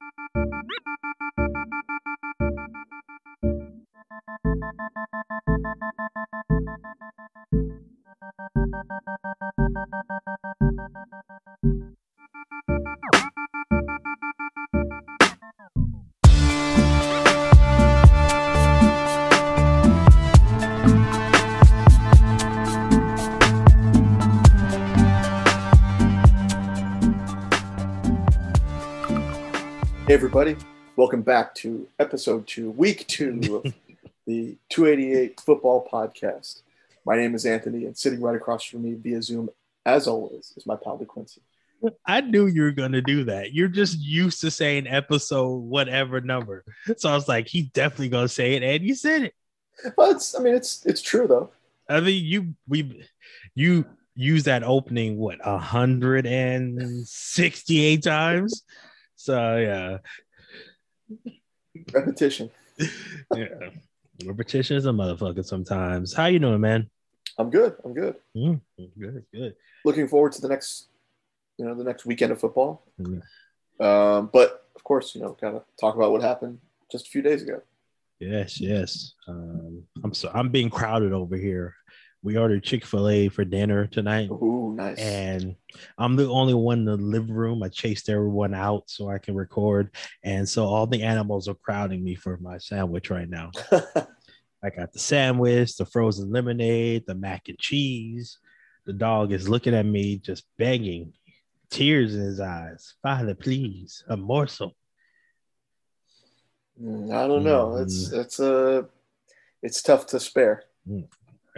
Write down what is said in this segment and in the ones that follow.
Música everybody. Welcome back to episode two, week two of the 288 Football Podcast. My name is Anthony, and sitting right across from me via Zoom, as always, is my pal DeQuincy. I knew you were going to do that. You're just used to saying episode whatever number. So I was like, he's definitely going to say it. And you said it. Well, it's, I mean, it's it's true, though. I mean, you, we, you use that opening, what, 168 times? So, yeah. Repetition. yeah. Repetition is a motherfucker sometimes. How you doing, man? I'm good. I'm good. Mm, good, good. Looking forward to the next, you know, the next weekend of football. Mm. Um, but of course, you know, kind of talk about what happened just a few days ago. Yes, yes. Um, I'm so I'm being crowded over here. We ordered Chick Fil A for dinner tonight, Ooh, nice. and I'm the only one in the living room. I chased everyone out so I can record, and so all the animals are crowding me for my sandwich right now. I got the sandwich, the frozen lemonade, the mac and cheese. The dog is looking at me, just begging, tears in his eyes. Father, please, a morsel. Mm, I don't know. It's Mm. it's uh, it's tough to spare,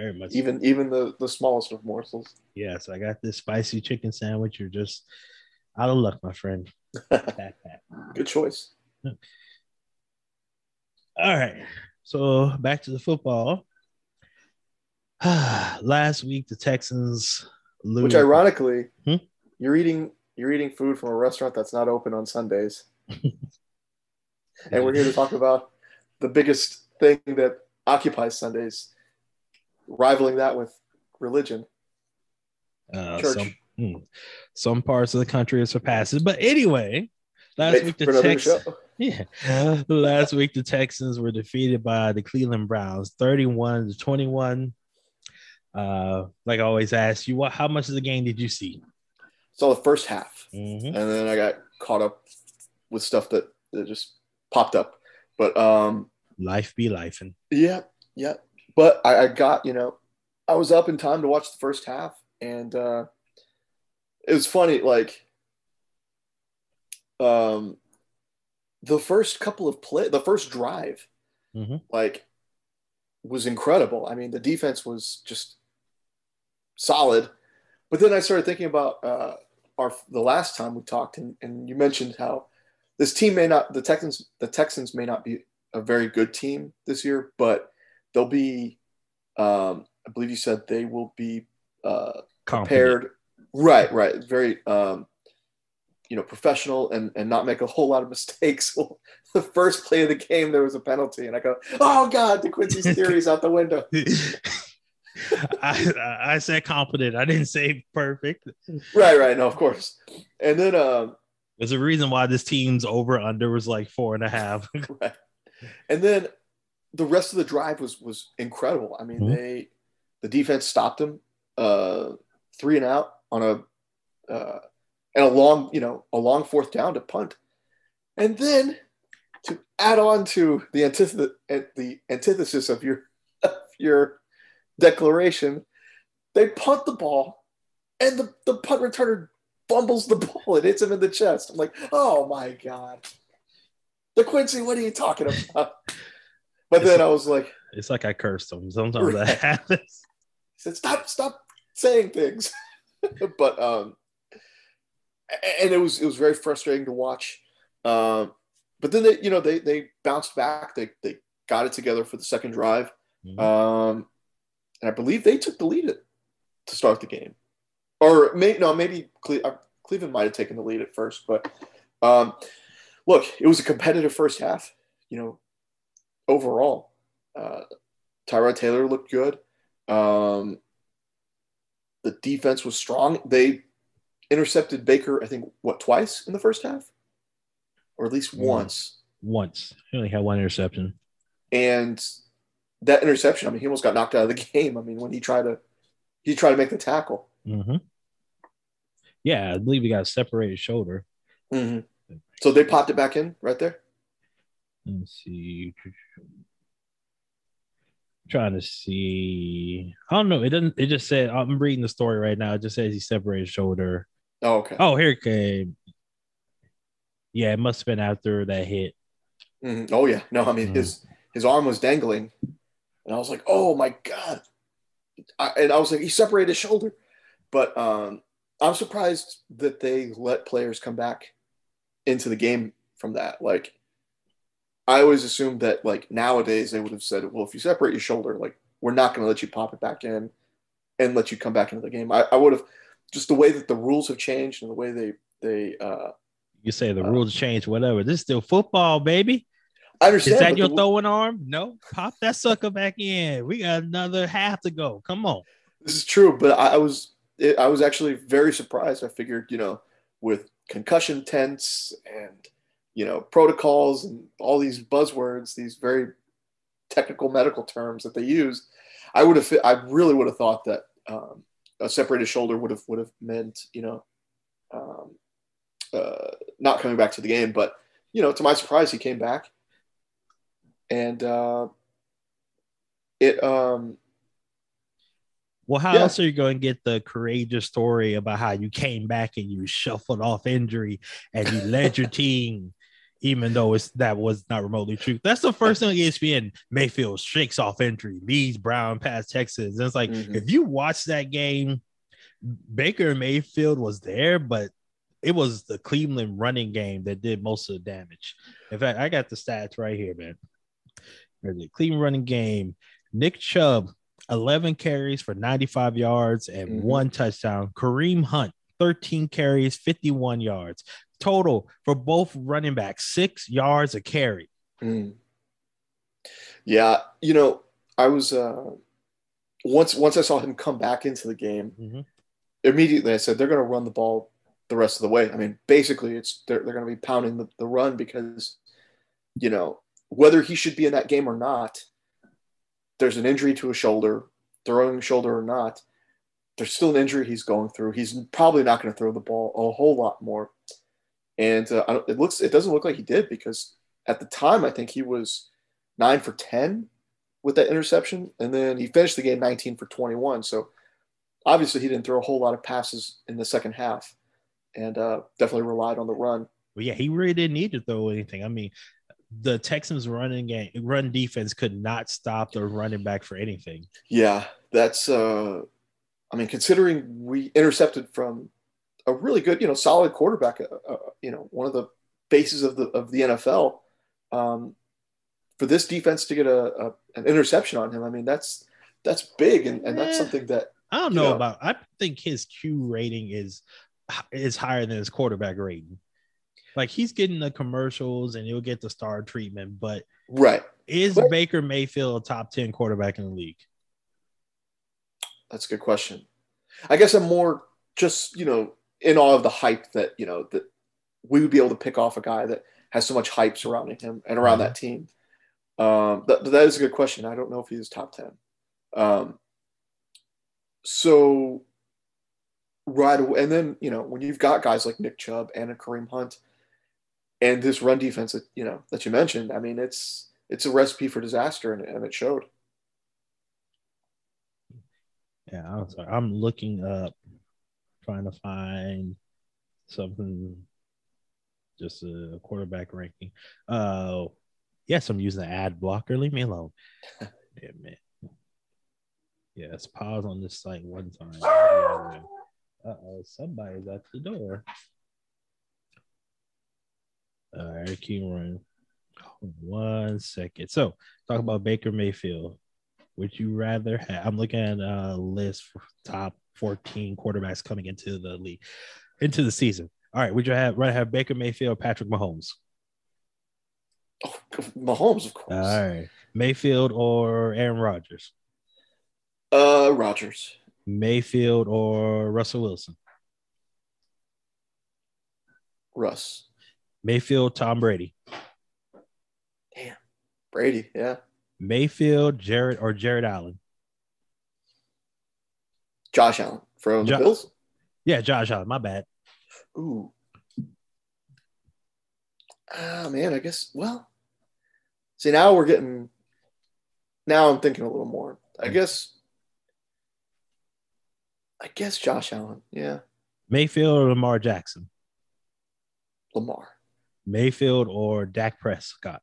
Very much. even even the the smallest of morsels. Yes, I got this spicy chicken sandwich. You're just out of luck, my friend. Good choice. All right. So back to the football. Last week, the Texans lose. Which ironically, Hmm? you're eating you're eating food from a restaurant that's not open on Sundays, and we're here to talk about the biggest thing that occupies Sundays, rivaling that with religion. Uh, Church. some, hmm. some parts of the country are surpassing. But anyway, last Wait week the Texans. Yeah. Last week the Texans were defeated by the Cleveland Browns, 31 to 21. Uh, like I always ask you, what how much of the game did you see? Saw the first half, Mhm. and then I got caught up with stuff that, that just popped up. But um, Life be life and Yeah, yeah. But I, I got, you know, I was up in time to watch the first half, and uh, it was funny. Like, um, the first couple of play, the first drive, Mhm. like, was incredible. I mean, the defense was just solid. But then I started thinking about uh, our the last time we talked, and, and you mentioned how this team may not the Texans the Texans may not be a very good team this year, but they'll be. Um, I believe you said they will be uh, prepared. Right, right. Very, um, you know, professional and and not make a whole lot of mistakes. Well, the first play of the game, there was a penalty, and I go, "Oh God, DeQuincy's theory's out the window." I, I said confident. I didn't say perfect. Right, right. No, of course. And then, um, There's a reason why this team's over under was like four and a half. right. and then the rest of the drive was was incredible. I mean, Mhm. they the defense stopped them uh, three and out on a uh, and a long, you know, a long fourth down to punt, and then to add on to the antithesis, the antithesis of your of your declaration, they punt the ball, and the, the punt returner fumbles the ball and hits him in the chest. I'm like, oh my god, DeQuincy, what are you talking about? But then I was like, It's like I cursed them. Sometimes Right. that happens. I said, stop, stop saying things. but um, and it was it was very frustrating to watch. Um, but then they, you know, they they bounced back. They they got it together for the second drive. Mhm. Um, and I believe they took the lead at, to start the game, or may, no, maybe Cle- uh, Cleveland might have taken the lead at first. But um, look, it was a competitive first half. You know, overall, uh, Tyrod Taylor looked good. Um, the defense was strong. They intercepted Baker, I think, what twice in the first half, or at least once. Once he only had one interception. And that interception, I mean, he almost got knocked out of the game. I mean, when he tried to he tried to make the tackle. hmm Yeah, I believe he got a separated shoulder. So they popped it back in right there. Let's see. Trying to see. I don't know. It doesn't. It just said. I'm reading the story right now. It just says he separated his shoulder. Oh, okay. Oh, here it came. Yeah, it must have been after that hit. Mhm. Oh yeah. No, I mean Mm. his his arm was dangling, and I was like, oh my god. I, and I was like, he separated his shoulder, but um, I'm surprised that they let players come back into the game from that. Like, I always assumed that like nowadays they would have said, well, if you separate your shoulder, like we're not going to let you pop it back in and let you come back into the game. I, I would have just the way that the rules have changed and the way they they uh, You say the Uh, rules changed, whatever. This is still football, baby. I understand. Is that your the- throwing arm? No. Pop that sucker back in. We got another half to go. Come on. This is true, but I, I was it, I was actually very surprised. I figured, you know, with concussion tents and you know protocols and all these buzzwords, these very technical medical terms that they use, I would have I really would have thought that um, a separated shoulder would have would have meant you know um, uh, not coming back to the game. But you know, to my surprise, he came back, and uh, it um, Well, how Yeah. else are you going to get the courageous story about how you came back and you shuffled off injury and you led your team, even though it's that was not remotely true? That's the first thing ESPN. Mayfield shakes off injury, leads Brown past Texas. And it's like Mhm. if you watch that game, Baker Mayfield was there, but it was the Cleveland running game that did most of the damage. In fact, I got the stats right here, man. There's the Cleveland running game. Nick Chubb, 11 carries for 95 yards and Mhm. one touchdown. Kareem Hunt, 13 carries, 51 yards. Total for both running backs, six yards a carry. Mm. Yeah, you know, I was uh, once once I saw him come back into the game, Mhm. immediately I said they're going to run the ball the rest of the way. I mean, basically, it's they're they're going to be pounding the, the run because you know whether he should be in that game or not, there's an injury to a shoulder, throwing shoulder or not. There's still an injury he's going through. He's probably not going to throw the ball a whole lot more, and uh, it looks it doesn't look like he did because at the time I think he was nine for ten with that interception, and then he finished the game 19 for 21. So obviously he didn't throw a whole lot of passes in the second half, and uh, definitely relied on the run. But yeah, he really didn't need to throw anything. I mean, the Texans running game, run defense could not stop the running back for anything. Yeah, that's. Uh, I mean, considering we intercepted from a really good, you know, solid quarterback, uh, uh, you know, one of the bases of the of the NFL. Um, for this defense to get a, a an interception on him, I mean, that's that's big, and, and that's something that I don't You know know. about. I think his Q rating is is higher than his quarterback rating. Like he's getting the commercials and he'll get the star treatment, but right. is But- Baker Mayfield a top ten quarterback in the league? That's a good question. I guess I'm more just, you know, in awe of the hype that, you know, that we would be able to pick off a guy that has so much hype surrounding him and around Mhm. that team. Um, that, that is a good question. I don't know if he's top 10. Um, so, right away, and then, you know, when you've got guys like Nick Chubb and a Kareem Hunt and this run defense that, you know, that you mentioned, I mean, it's, it's a recipe for disaster and, and it showed. Yeah, I'm sorry. I'm looking up, trying to find something, just a quarterback ranking. Uh, yes, I'm using the ad blocker. Leave me alone. Damn it. Yes, pause on this site one time. Uh oh, somebody's at the door. All right, keep running. One second. So, talk about Baker Mayfield. Would you rather have? I'm looking at a list for top 14 quarterbacks coming into the league, into the season. All right, would you have rather have Baker Mayfield, or Patrick Mahomes? Oh, Mahomes, of course. All right, Mayfield or Aaron Rodgers, Uh, Rogers. Mayfield or Russell Wilson, Russ. Mayfield, Tom Brady. Damn, Brady. Yeah, Mayfield, Jared or Jared Allen. Josh Allen from Jo- the Bills. Yeah, Josh Allen. My bad. Ooh. Ah, man, I guess. Well, see, now we're getting. Now I'm thinking a little more. I guess. I guess Josh Allen. Yeah, Mayfield or Lamar Jackson. Lamar. Mayfield or Dak Prescott.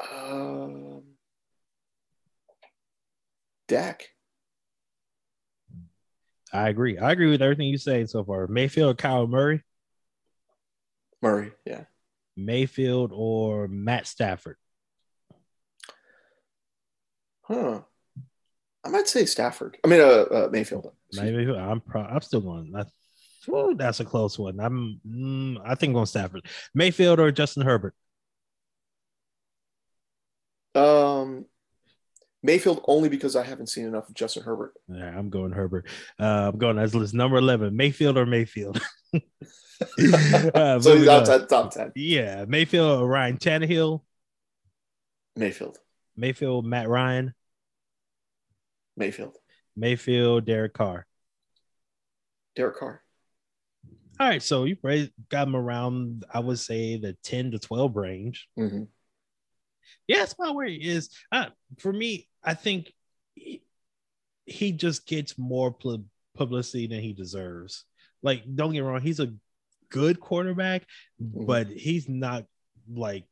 Um, Dak. I agree. I agree with everything you say so far. Mayfield or Kyle Murray. Murray. Yeah. Mayfield or Matt Stafford. Huh. I might say Stafford. I mean, uh, uh Mayfield. Maybe I'm pro- I'm still going. I, Whew, that's a close one. I'm mm, I think on Stafford. Mayfield or Justin Herbert. Um, Mayfield only because I haven't seen enough of Justin Herbert. Yeah, I'm going Herbert. Uh, I'm going as list number eleven. Mayfield or Mayfield. Uh, so he's outside top ten. Yeah, Mayfield or Ryan Tannehill. Mayfield. Mayfield, Matt Ryan. Mayfield. Mayfield, Derek Carr. Derek Carr. All right, so you got him around, I would say, the 10 to 12 range. hmm Yeah, that's about where he is. Uh, for me, I think he, he just gets more pu- publicity than he deserves. Like, don't get me wrong, he's a good quarterback, Mhm. but he's not like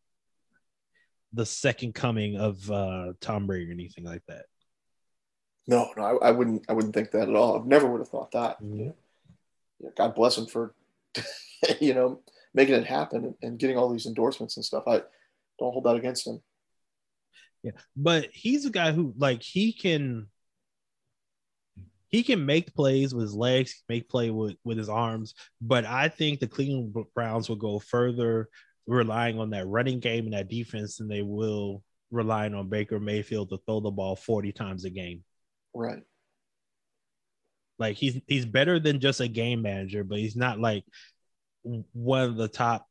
the second coming of uh, Tom Brady or anything like that. No, no, I, I wouldn't. I wouldn't think that at all. I never would have thought that. Mhm. Yeah, God bless him for, you know, making it happen and, and getting all these endorsements and stuff. I don't hold that against him. Yeah, but he's a guy who like he can he can make plays with his legs, make play with with his arms. But I think the Cleveland Browns will go further relying on that running game and that defense than they will relying on Baker Mayfield to throw the ball 40 times a game. Right. Like he's he's better than just a game manager, but he's not like one of the top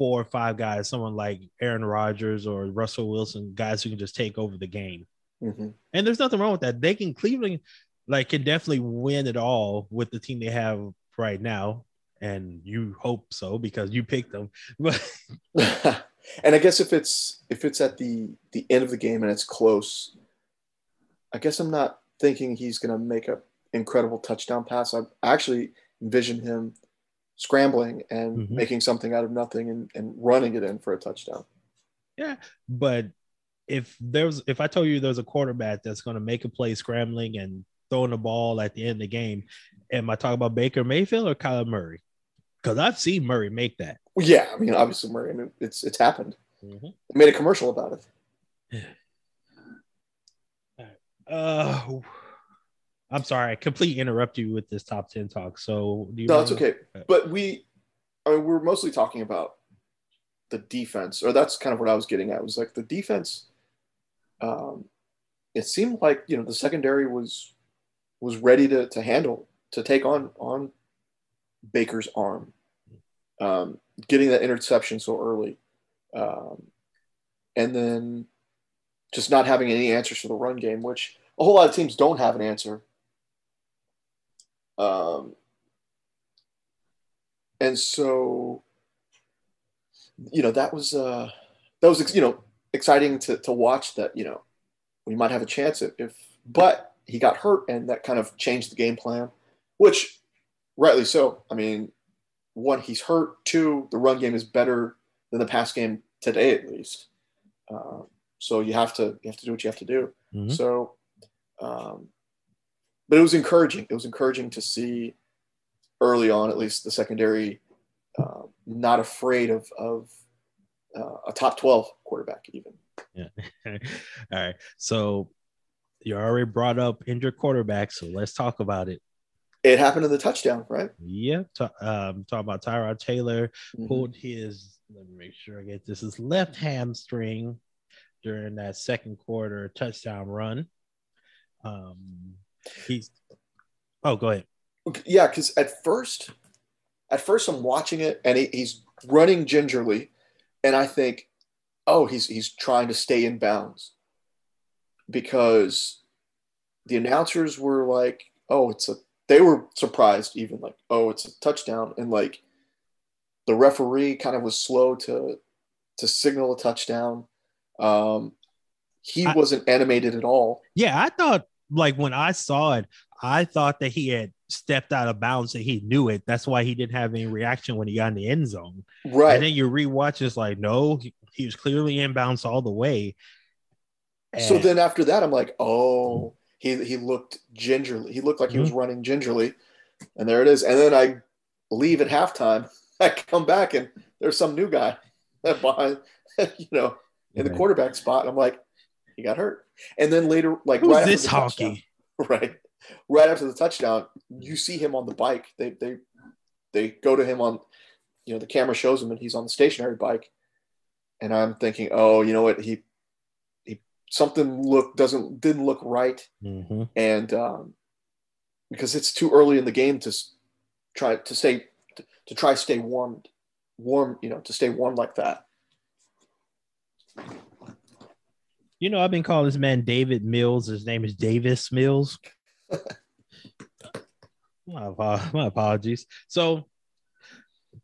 four or five guys, someone like Aaron Rodgers or Russell Wilson, guys who can just take over the game. hmm And there's nothing wrong with that. They can Cleveland like can definitely win it all with the team they have right now. And you hope so because you picked them. But and I guess if it's if it's at the the end of the game and it's close, I guess I'm not thinking he's going to make a incredible touchdown pass. I actually envision him scrambling and Mhm. making something out of nothing and, and running it in for a touchdown. yeah, but if there's if I told you there's a quarterback that's gonna make a play scrambling and throwing the ball at the end of the game, am I talking about Baker Mayfield or Kyler Murray? Because I've seen Murray make that. Well, yeah, I mean, obviously Murray. I mean, it's it's happened. Mm-hmm. They made a commercial about it. Uh, I'm sorry, I completely interrupt you with this top ten talk. So do you? No, it's wanna- okay. But we, I mean, we're mostly talking about the defense, or that's kind of what I was getting at. Was like the defense. Um, it seemed like you know the secondary was was ready to to handle to take on on Baker's arm, um, getting that interception so early, um, and then just not having any answers for the run game, which a whole lot of teams don't have an answer. Um, and so you know that was uh that was you know exciting to to watch that you know we might have a chance if, if but he got hurt and that kind of changed the game plan which rightly so. I mean one he's hurt. Two the run game is better than the pass game today at least. Uh, so you have to you have to do what you have to do. Mhm. so um, but it was encouraging it was encouraging to see early on at least the secondary uh, not afraid of of uh, a top 12 quarterback even Yeah. All right. So you already brought up injured quarterback, so let's talk about it. it happened in the touchdown right Yeah. Ta- um, talk about Tyrod Taylor Mhm. pulled his. Let me make sure I get this. His left hamstring during that second quarter touchdown run. Um, he's. Oh, go ahead. Yeah because at first at first I'm watching it and he, he's running gingerly, and I think, oh, he's he's trying to stay in bounds because the announcers were like, oh, it's a. They were surprised even like, oh, it's a touchdown, and like the referee kind of was slow to to signal a touchdown. Um, he I- wasn't animated at all. Yeah, I thought like when I saw it, I thought that he had stepped out of bounds and he knew it. That's why he didn't have any reaction when he got in the end zone. Right. And then you rewatch, it's like, no, he, he was clearly inbounds all the way. So then after that, I'm like, oh, he he looked gingerly. He looked like he Mm-hmm. was running gingerly, and there it is. And then I leave at halftime. I come back and there's some new guy behind, you know, in the quarterback spot. And I'm like, he got hurt. And then later, like who's right after this the hockey? right, right after the touchdown, you see him on the bike. They they they go to him on, you know, the camera shows him and he's on the stationary bike, and I'm thinking, oh, you know what, he he something look doesn't didn't look right, Mhm. and um, because it's too early in the game to try to stay to, to try stay warm, warm, you know, to stay warm like that. You know, I've been calling this man David Mills. His name is Davis Mills. my, my apologies. So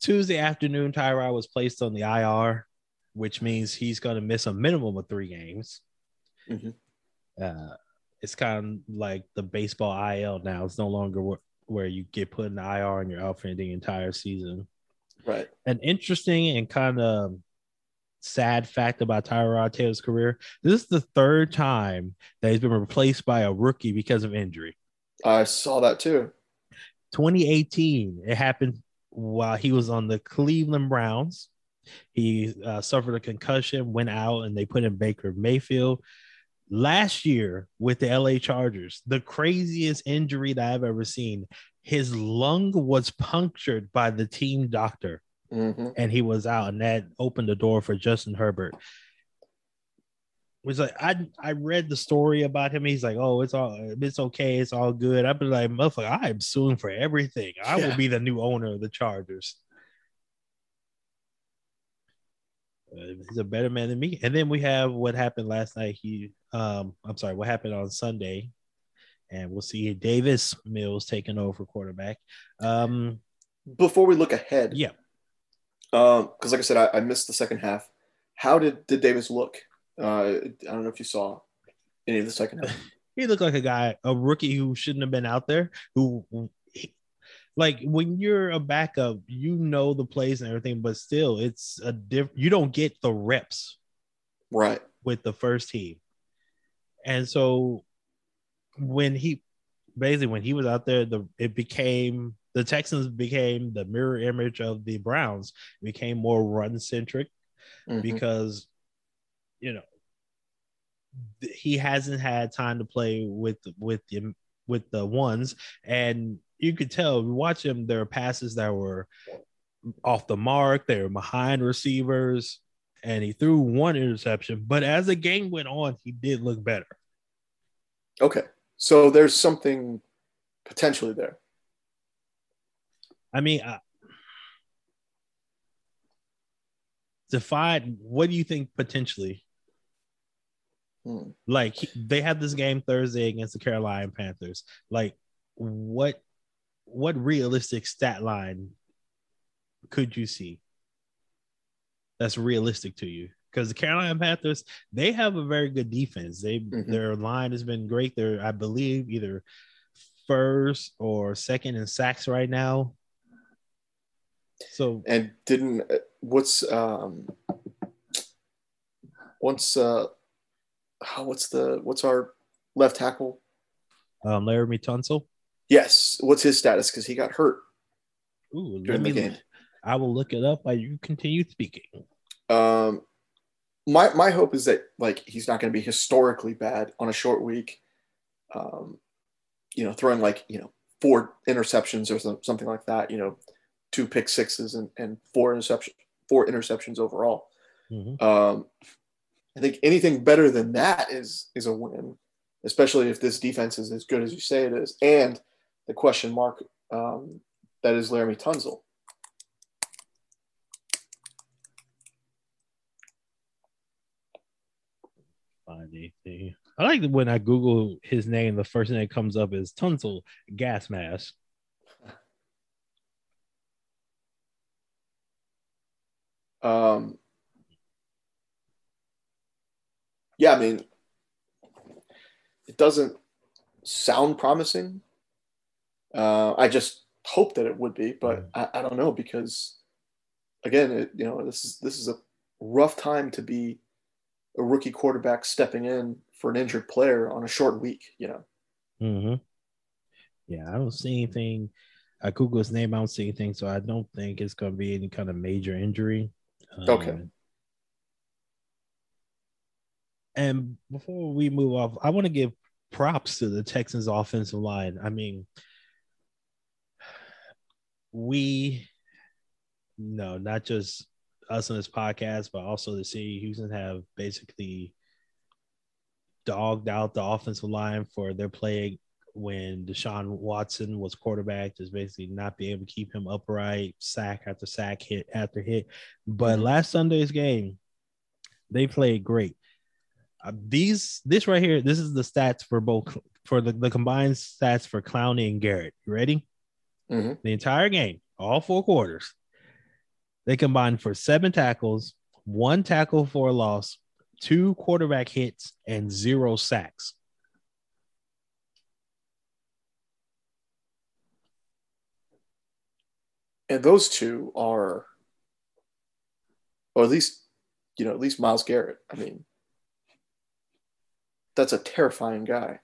Tuesday afternoon, Tyrod was placed on the IR, which means he's going to miss a minimum of three games. Mhm. Uh, it's kind of like the baseball IL now. It's no longer where, where you get put in the IR and you're out for the entire season Right. an interesting and kind of sad fact about Tyrod Taylor's career. This is the third time that he's been replaced by a rookie because of injury. I saw that too. 2018, it happened while he was on the Cleveland Browns. He uh, suffered a concussion, went out, and they put in Baker Mayfield. Last year with the LA Chargers, the craziest injury that I've ever seen. His lung was punctured by the team doctor hmm and he was out, and that opened the door for Justin Herbert. It was like I I read the story about him. He's like, oh, it's all it's okay, it's all good. I've been like, motherfucker, I am suing for everything. I Yeah. will be the new owner of the Chargers. Uh, he's a better man than me. And then we have what happened last night. He, um, I'm sorry, what happened on Sunday, and we'll see Davis Mills taking over quarterback. Um, Before we look ahead, yeah, Um, because like I said, I, I missed the second half. How did did Davis look? Uh, I don't know if you saw any of the second half. he looked like a guy, a rookie who shouldn't have been out there. Who, like, when you're a backup, you know the plays and everything, but still, it's a diff. You don't get the reps Right. with the first team, and so when he basically when he was out there, the it became the Texans became the mirror image of the Browns. It became more run centric Mhm. because you know he hasn't had time to play with with the with the ones and you could tell you watch him there are passes that were off the mark they were behind receivers and he threw one interception but as the game went on he did look better Okay. So there's something potentially there. I mean uh, define what do you think potentially Hmm. like he- they have this game Thursday against the Carolina Panthers. Like what what realistic stat line could you see that's realistic to you? Because the Carolina Panthers, they have a very good defense. They Mhm. their line has been great. They're, I believe, either first or second in sacks right now. So And didn't uh, what's um what's uh how what's the what's our left tackle? um Laremy Tunsil. Yes. What's his status? Because he got hurt Ooh, during me the game. I will look it up while you continue speaking. Um, my my hope is that like he's not going to be historically bad on a short week. Um, you know, throwing like you know four interceptions or some, something like that. You know, two pick sixes and, and four interception four interceptions overall. Mm-hmm. Um, I think anything better than that is is a win, especially if this defense is as good as you say it is, and the question mark um, that is Laremy Tunsil. I like when I Google his name, the first thing that comes up is Tunzel gas mask. Um, yeah, I mean, it doesn't sound promising. Uh, I just hope that it would be, but I, I don't know because, again, it, you know, this is this is a rough time to be a rookie quarterback stepping in for an injured player on a short week. You know. Mm-hmm. Yeah, I don't see anything. I Google his name. I don't see anything, so I don't think it's going to be any kind of major injury. Okay. Um, and before we move off, I want to give props to the Texans offensive line. I mean, we no, not just us on this podcast, but also the city of Houston have basically dogged out the offensive line for their play when Deshaun Watson was quarterback, just basically not being able to keep him upright, sack after sack, hit after hit. But last Sunday's game, they played great. Uh, these this right here, this is the stats for both for the, the combined stats for Clowney and Garrett. You ready? Mhm. The entire game, all four quarters, they combined for seven tackles, one tackle for a loss, two quarterback hits, and zero sacks. And those two are, or at least, you know, at least Myles Garrett. I mean, that's a terrifying guy.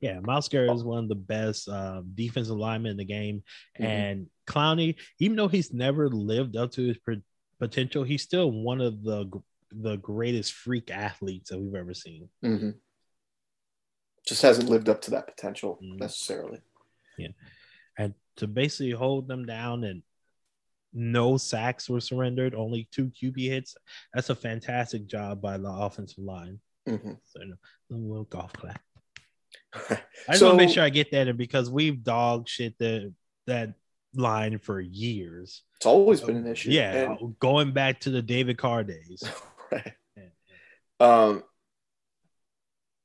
Yeah, Myles Garrett is one of the best uh, defensive linemen in the game, Mhm. and Clowney, even though he's never lived up to his potential, he's still one of the the greatest freak athletes that we've ever seen. hmm Just hasn't lived up to that potential Mhm. necessarily. Yeah, and to basically hold them down and no sacks were surrendered, only two QB hits. That's a fantastic job by the offensive line. hmm So, a little golf clap. I just so, want to make sure I get that in because we've dog shit that that line for years. it's always been an issue. Yeah, going back to the David Carr days. And- right. Yeah. Um,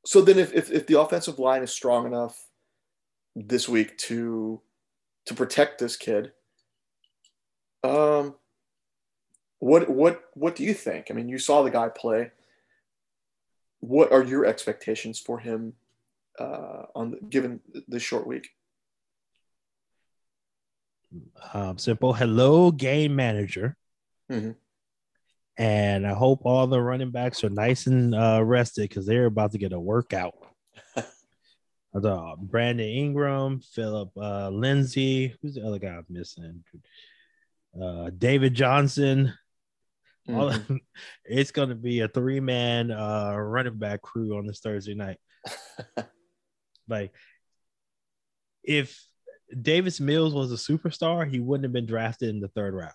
so then, if, if if the offensive line is strong enough this week to to protect this kid, um, what what what do you think? I mean, you saw the guy play. What are your expectations for him uh, on the, given this short week? Um, simple. Hello, game manager. Mhm. And I hope all the running backs are nice and uh, rested because they're about to get a workout. Brandon Ingram, Phillip uh, Lindsay. Who's the other guy I'm missing? Uh, David Johnson. All- Mhm. it's going to be a three man uh, running back crew on this Thursday night. like, if Davis Mills was a superstar, he wouldn't have been drafted in the third round.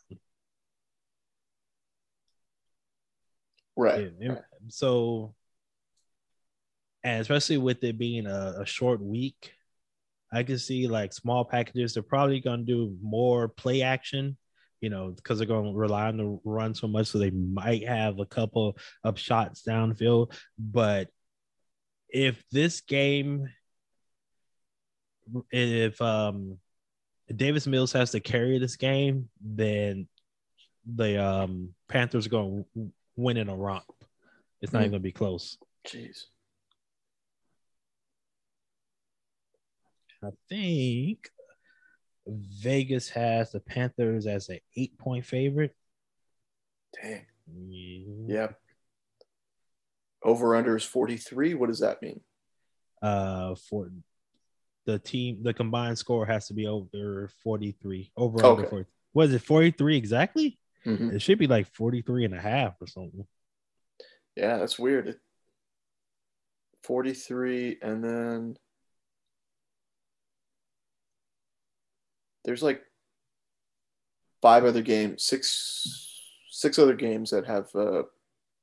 right. Yeah, So, and especially with it being a, a short week, I can see like small packages. They're probably going to do more play action, you know, because they're going to rely on the run so much. So they might have a couple of shots downfield. But if this game, if um Davis Mills has to carry this game, then the um Panthers are going to win in a romp. It's not Hmm. even going to be close. Jeez. I think Vegas has the Panthers as an eight point favorite. Dang. Yeah. Yeah. Over under is 43. What does that mean? Uh, for the team, the combined score has to be over 43. Over Okay. under 40. Was it 43 exactly? Mhm. It should be like 43 and a half or something. Yeah, that's weird. 43 and then there's like five other games, six six other games that have a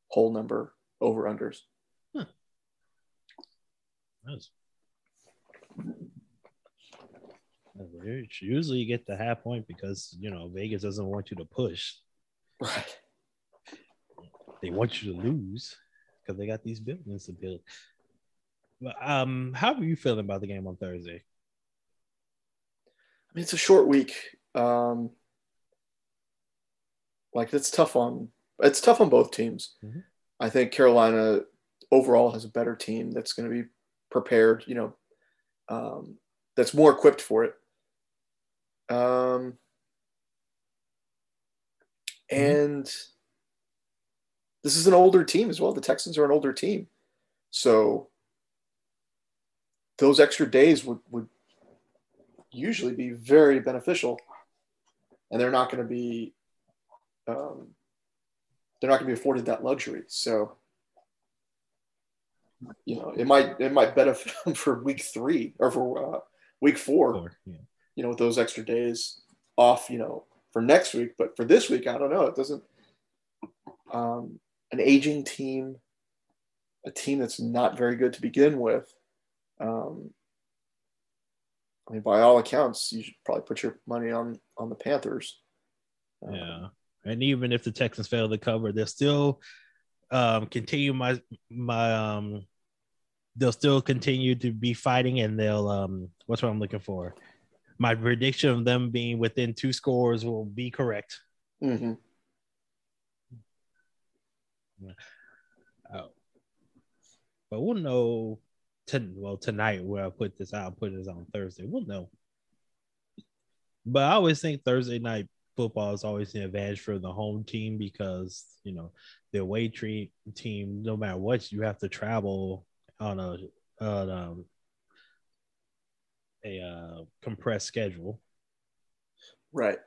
whole number over unders. That's weird. Usually you get the half point because you know Vegas doesn't want you to push. Right. They want you to lose. because they got these buildings to build. Um, how are you feeling about the game on Thursday? I mean, it's a short week. Um, like it's tough on it's tough on both teams. Mm-hmm. I think Carolina overall has a better team that's going to be prepared. You know, um, that's more equipped for it. Um, mm-hmm. and this is an older team as well. The Texans are an older team, so those extra days would would usually be very beneficial, and they're not going to be. Um, they're not going to be afforded that luxury. So, you know, it might it might benefit them for week three or for uh, week four. four yeah. You know, with those extra days off. You know, for next week, but for this week, I don't know. It doesn't. Um, an aging team, a team that's not very good to begin with. Um, I mean, by all accounts, you should probably put your money on on the Panthers. Um, yeah, and even if the Texans fail to cover, they'll still um, continue my my um, they'll still continue to be fighting, and they'll um, what's what I'm looking for. My prediction of them being within two scores will be correct. Mm-hmm. Oh. But we'll know. To, well, tonight where I put this out, I'll put this on Thursday. We'll know. But I always think Thursday night football is always an advantage for the home team because you know the away treat team, no matter what, you have to travel on a on um, a uh, compressed schedule. Right.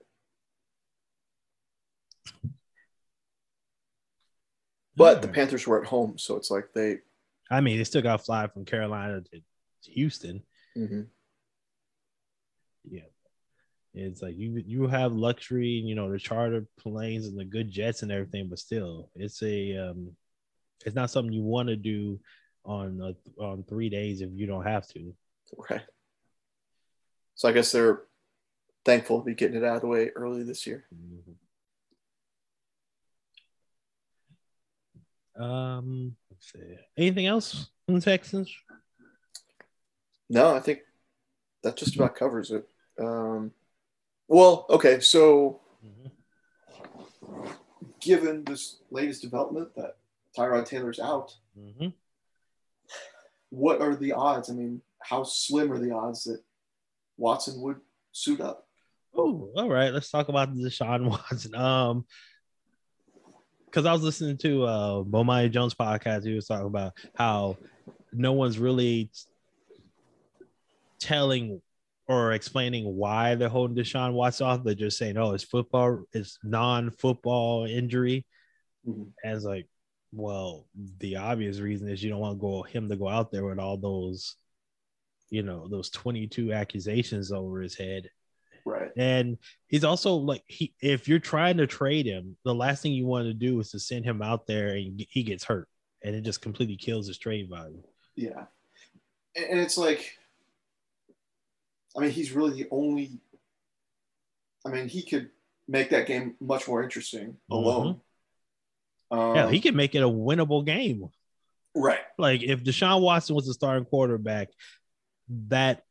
But the Panthers were at home, so it's like they. I mean, they still got to fly from Carolina to Houston. Mm-hmm. Yeah, it's like you you have luxury, you know, the charter planes and the good jets and everything, but still, it's a um, it's not something you want to do on a, on three days if you don't have to. Right. So I guess they're thankful to be getting it out of the way early this year. Mm-hmm. Um. Anything else in the Texans? No, I think that just about covers it. Um, well, okay, so mm-hmm. given this latest development that Tyrod Taylor's out, mm-hmm. what are the odds? I mean, how slim are the odds that Watson would suit up? Oh, all right. Let's talk about Deshaun Watson. Um, because I was listening to uh Bomani Jones podcast. He was talking about how no one's really telling or explaining why they're holding Deshaun Watson off. They're just saying, "Oh, it's football. It's non-football injury," mm-hmm. and it's like, well, the obvious reason is you don't want to go him to go out there with all those, you know, those twenty-two accusations over his head Right. And he's also like he if you're trying to trade him, the last thing you want to do is to send him out there and he gets hurt and it just completely kills his trade value. Yeah. And it's like I mean, he's really the only I mean, he could make that game much more interesting alone. Mm-hmm. Um, yeah, he could make it a winnable game. Right. Like if Deshaun Watson was the starting quarterback, that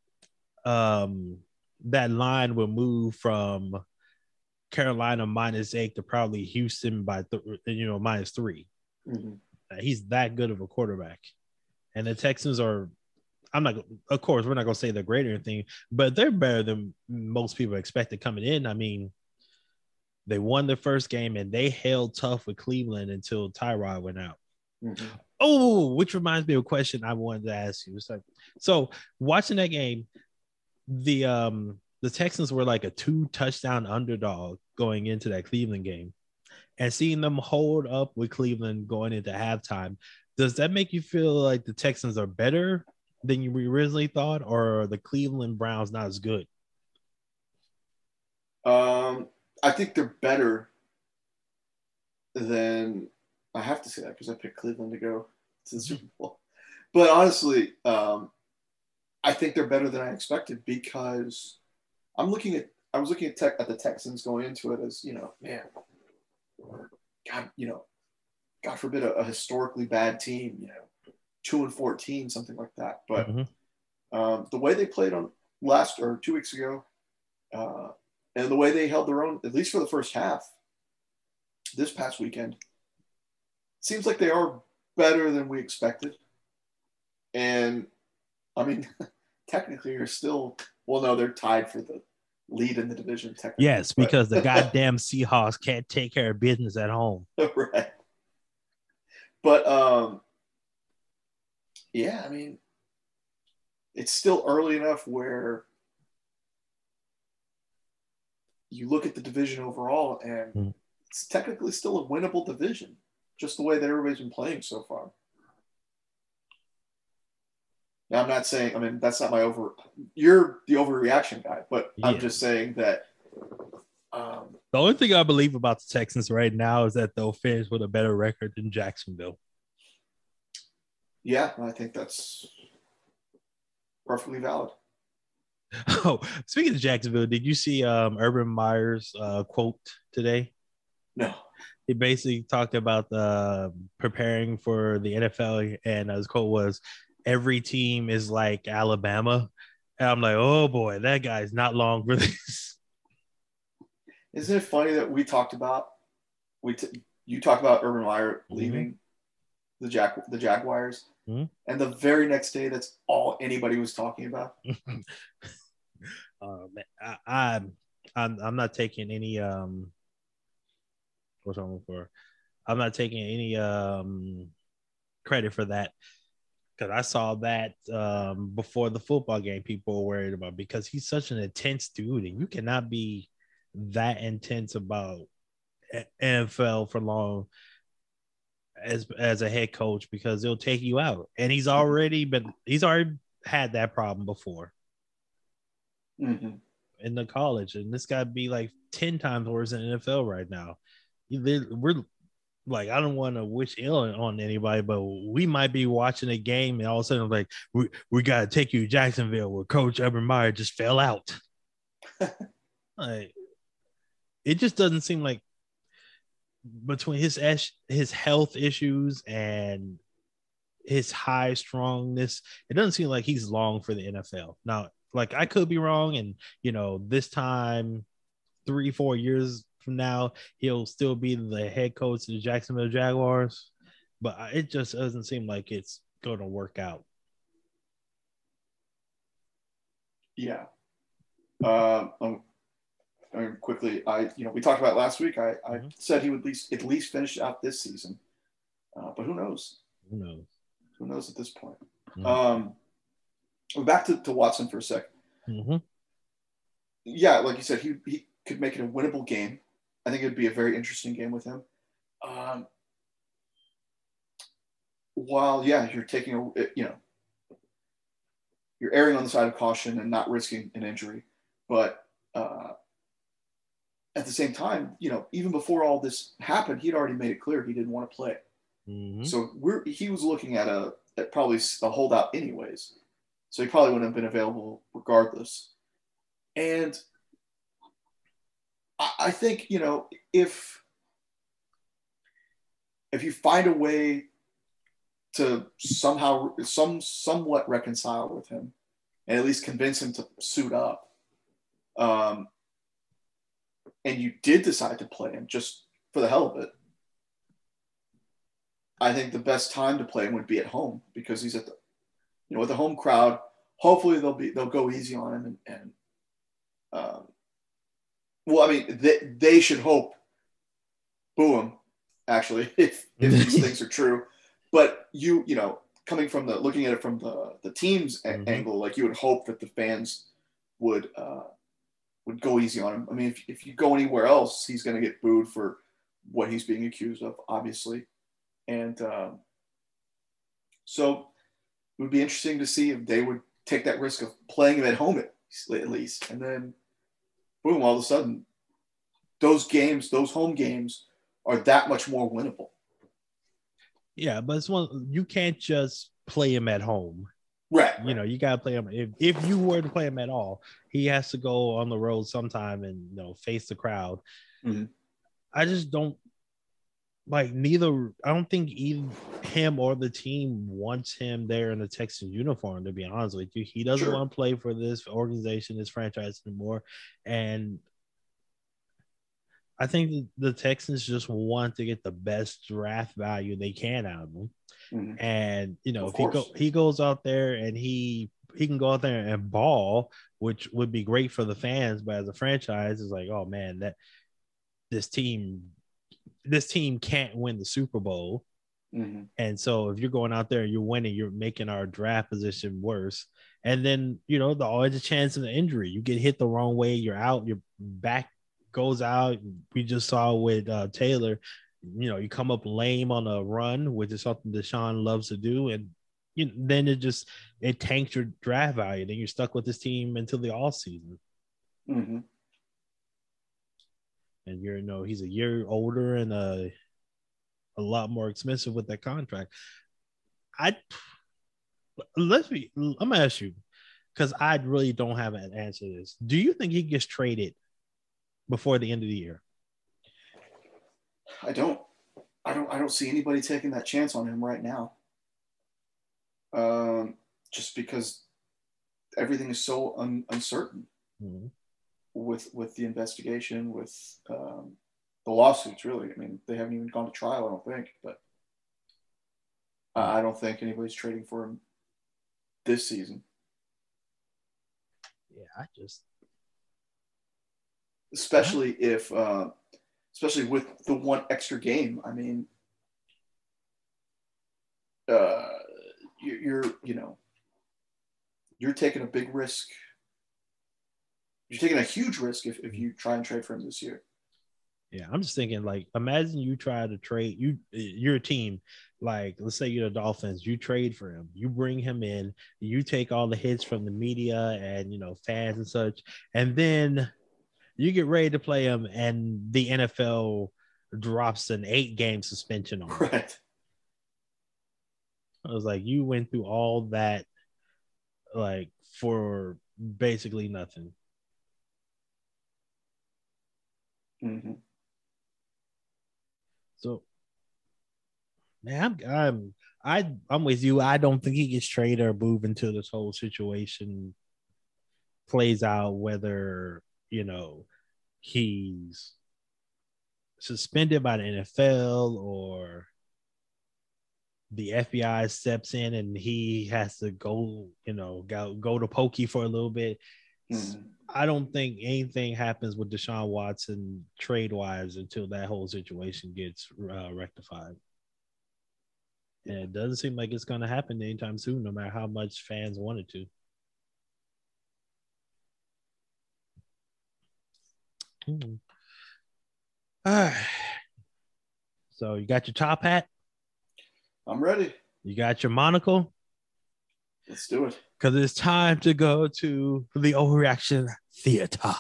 um that line will move from Carolina minus eight to probably Houston by th- you know minus 3 mm-hmm. He's that good of a quarterback, and the Texans are. I'm not. Of course, we're not going to say they're great or anything, but they're better than most people expected coming in. I mean, they won the first game and they held tough with Cleveland until Tyrod went out. Mm-hmm. Oh, which reminds me of a question I wanted to ask you. It's like, so watching that game, the um the Texans were like a two touchdown underdog going into that Cleveland game. And seeing them hold up with Cleveland going into halftime, does that make you feel like the Texans are better than you originally thought, or are the Cleveland Browns not as good? Um, I think they're better than I have to say that because I picked Cleveland to go to the Super Bowl. But honestly, um, I think they're better than I expected because I'm looking at I was looking at tech at the Texans going into it as you know, man, God, you know, God forbid, a, a historically bad team, you know, two and 14, something like that. But Mhm. um, the way they played on last or two weeks ago, uh, and the way they held their own, at least for the first half, this past weekend, seems like they are better than we expected. And I mean, technically, you're still well. No, they're tied for the lead in the division. Technically, Yes, but- because the goddamn Seahawks can't take care of business at home. right. But um, yeah, I mean, it's still early enough where you look at the division overall, and Hmm. it's technically still a winnable division, just the way that everybody's been playing so far. Now, I'm not saying, I mean, that's not my over. You're the overreaction guy, but I'm just saying that. Um, The only thing I believe about the Texans right now is that they'll finish with a better record than Jacksonville. yeah, I think that's perfectly valid. Oh, speaking of Jacksonville, did you see um, Urban Meyer's uh, quote today? No. He basically talked about uh, preparing for the NFL, and his quote was, "Every team is like Alabama." And I'm like, "Oh boy, that guy's not long for this." Isn't it funny that we talked about we t- you talked about Urban Meyer Mhm. leaving the Jack the Jaguars, Mhm. and the very next day, that's all anybody was talking about. uh, man, I, I'm I'm I'm not taking any um what's I'm looking for. I'm not taking any um credit for that because I saw that um before the football game. People were worried about because he's such an intense dude, and you cannot be that intense about NFL for long as as a head coach because they'll take you out. And he's already been he's already had that problem before Mhm. in the college, and this got to be like ten times worse than NFL right now. We're like, I don't want to wish ill on anybody, but we might be watching a game, and all of a sudden, like, we we got to take you to Jacksonville, where Coach Urban Meyer just fell out. like, it just doesn't seem like between his his health issues and his high strongness, it doesn't seem like he's long for the NFL. Now, like I could be wrong, and you know, this time, three, four years from now, he'll still be the head coach of the Jacksonville Jaguars. But it just doesn't seem like it's going to work out. Yeah. Um, um, um, quickly, I you know we talked about last week. I, I Mhm. said he would at least at least finish out this season, uh, but who knows? Who knows? Who knows at this point? Mhm. Um, back to, to Watson for a sec. hmm yeah, like you said, he, he could make it a winnable game. I think it would be a very interesting game with him. Um, while, yeah, you're taking a, you know, you're erring on the side of caution and not risking an injury. But uh, at the same time, you know, even before all this happened, he'd already made it clear he didn't want to play. hmm So we're he was looking at a at probably a holdout anyways. So he probably wouldn't have been available regardless. And I, think you know if if you find a way to somehow some somewhat reconcile with him and at least convince him to suit up um, and you did decide to play him just for the hell of it I think the best time to play him would be at home because he's at the, you know, with the home crowd. Hopefully they'll be they'll go easy on him and, and um, well, I mean they, they should hope boo him actually if if these things are true. But you you know coming from the looking at it from the the team's Mhm. angle, like you would hope that the fans would uh, would go easy on him. I mean, if if you go anywhere else, he's going to get booed for what he's being accused of, obviously. And um, so it would be interesting to see if they would take that risk of playing him at home at, at least. And then, boom, all of a sudden, those games, those home games, are that much more winnable. Yeah, but it's one you can't just play him at home. Right. You know, you gotta play him. If if you were to play him at all, he has to go on the road sometime and you know face the crowd. Mhm. I just don't. Like neither I don't think either him or the team wants him there in the Texans uniform, to be honest with you. He doesn't sure. want to play for this organization, this franchise anymore. And I think the Texans just want to get the best draft value they can out of him. Mm-hmm. And you know, of if he go he goes out there and he he can go out there and ball, which would be great for the fans, but as a franchise, it's like, oh man, that this team this team can't win the Super Bowl. Mm-hmm. And so if you're going out there and you're winning, you're making our draft position worse. And then, you know, the always a chance of an injury. You get hit the wrong way, you're out, your back goes out. We just saw with uh, Taylor, you know, you come up lame on a run, which is something Deshaun loves to do. And you know, then it just it tanks your draft value. Then you're stuck with this team until the all season. Mm-hmm and you're you know he's a year older and a a lot more expensive with that contract. I let's be. I'm gonna ask you because I really don't have an answer to this. Do you think he gets traded before the end of the year? I don't. I don't. I don't see anybody taking that chance on him right now. Um, just because everything is so un- uncertain. Mm-hmm with with the investigation, with um, the lawsuits. Really, I mean, they haven't even gone to trial. I don't think, but I don't think anybody's trading for him this season. Yeah, I just especially yeah. if uh, especially with the one extra game. I mean, uh, you're, you're you know you're taking a big risk you're taking a huge risk if, if you try and trade for him this year. Yeah, I'm just thinking like imagine you try to trade you your team like let's say you're the Dolphins, you trade for him, you bring him in, you take all the hits from the media and you know fans and such, and then you get ready to play him, and the NFL drops an eight game suspension on him. Right. I was like, you went through all that like for basically nothing. Mm-hmm. So, man, I'm, I'm I I'm with you. I don't think he gets traded or move until this whole situation plays out. Whether you know he's suspended by the NFL or the FBI steps in and he has to go, you know, go go to pokey for a little bit. Mm-hmm. I don't think anything happens with Deshaun Watson trade wise until that whole situation gets uh, rectified. And it doesn't seem like it's going to happen anytime soon, no matter how much fans wanted to. Hmm. All right. So you got your top hat? I'm ready. You got your monocle? Let's do it. Because it's time to go to the overreaction theater.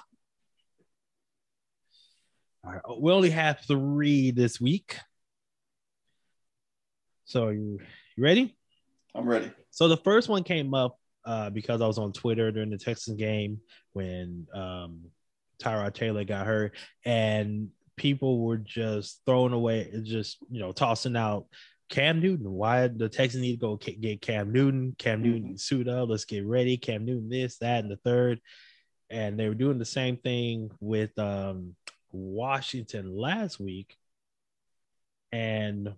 All right, we only have three this week. So you, you ready? I'm ready. So the first one came up uh, because I was on Twitter during the Texas game when um, Tyrod Taylor got hurt, and people were just throwing away, just you know, tossing out Cam Newton. Why the Texans need to go get Cam Newton? Cam mm-hmm. Newton suit up. Let's get ready. Cam Newton, this, that, and the third. And they were doing the same thing with um, Washington last week. And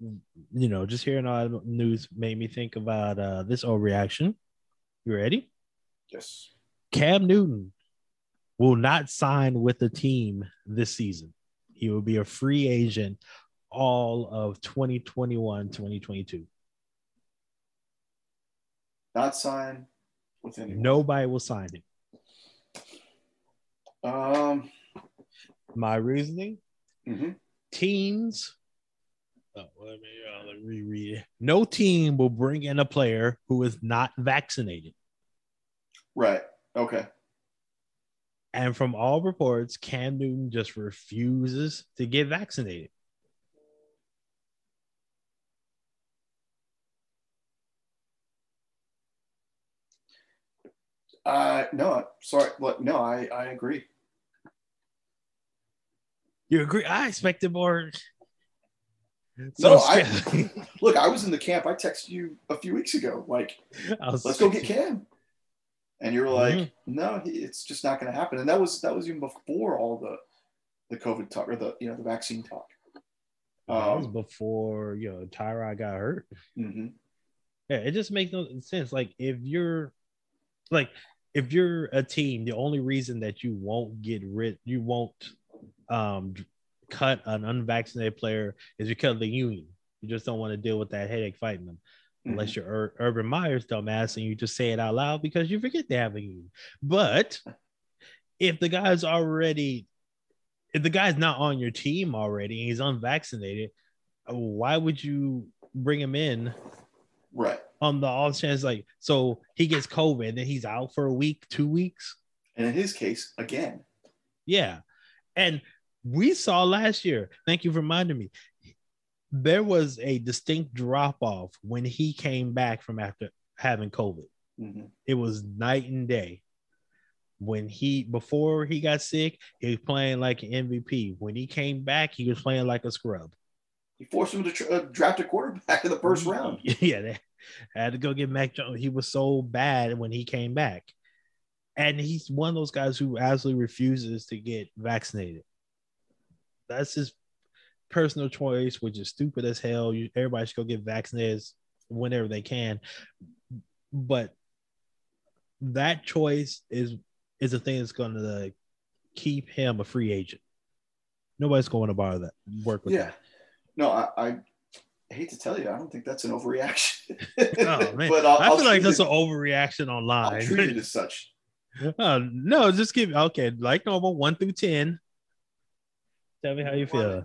you know, just hearing all the news made me think about uh, this overreaction. You ready? Yes. Cam Newton will not sign with the team this season. He will be a free agent all of 2021, 2022. Not sign with anyone. Nobody will sign him. Um, my reasoning: mm-hmm. teams. Oh, let me, uh, let me reread it. No team will bring in a player who is not vaccinated. Right. Okay. And from all reports, Cam Newton just refuses to get vaccinated. Uh, no, sorry. Look, no, I, I agree. You agree? I expected more. So no, I look. I was in the camp. I texted you a few weeks ago, like, "Let's go get Cam," and you were like, mm-hmm. "No, it's just not going to happen." And that was that was even before all the the COVID talk or the you know the vaccine talk. Um, that was um, before you know Tyrod got hurt. Mm-hmm. Yeah, it just makes no sense. Like if you're like if you're a team, the only reason that you won't get rid, you won't um, cut an unvaccinated player is because of the union. You just don't want to deal with that headache fighting them. Mm-hmm. Unless you're Ur- Urban Meyer's dumbass and you just say it out loud because you forget they have a union. But if the guy's already, if the guy's not on your team already and he's unvaccinated, why would you bring him in? Right. On the off chance, like, so he gets COVID and he's out for a week, two weeks. And in his case, again. Yeah. And we saw last year, thank you for reminding me, there was a distinct drop off when he came back from after having COVID. Mm-hmm. It was night and day. When he before he got sick, he was playing like an MVP. When he came back, he was playing like a scrub. He forced him to uh, draft a quarterback in the first mm-hmm. round. yeah, had to go get Mac Jones. He was so bad when he came back, and he's one of those guys who absolutely refuses to get vaccinated that's his personal choice, which is stupid as hell. You, everybody should go get vaccinated whenever they can. But that choice is is the thing that's going to keep him a free agent. Nobody's going to bother that work with. Yeah, him. no, I, I, hate to tell you, I don't think that's an overreaction. oh man, but I'll, i feel I'll like that's it, an overreaction online. I'll treat it as such. Uh, no, just give okay, like normal, one through ten. Tell me how you feel.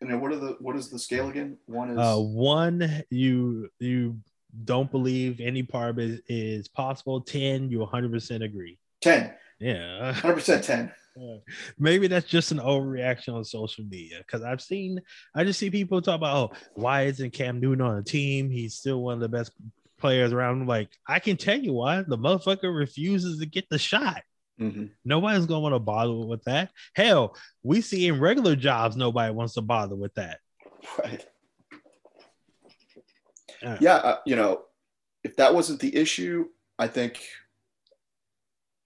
And then what are the what is the scale again? One is uh one you you don't believe any part of it is possible. Ten, you 100 percent agree. Ten. Yeah. 100 percent ten. Maybe that's just an overreaction on social media because I've seen, I just see people talk about, oh, why isn't Cam Newton on the team? He's still one of the best players around. Like, I can tell you why the motherfucker refuses to get the shot. Mm-hmm. Nobody's gonna want to bother with that. Hell, we see in regular jobs nobody wants to bother with that. Right. Uh, yeah, uh, you know, if that wasn't the issue, I think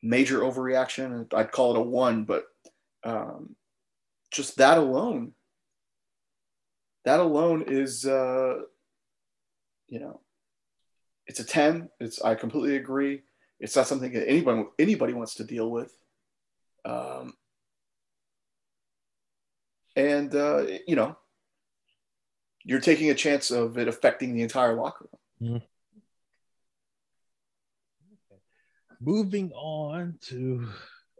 major overreaction. I'd call it a one, but um, just that alone, that alone is, uh, you know, it's a ten. It's I completely agree. It's not something that anybody anybody wants to deal with. Um, and uh, you know, you're taking a chance of it affecting the entire locker room. Mm-hmm. Moving on to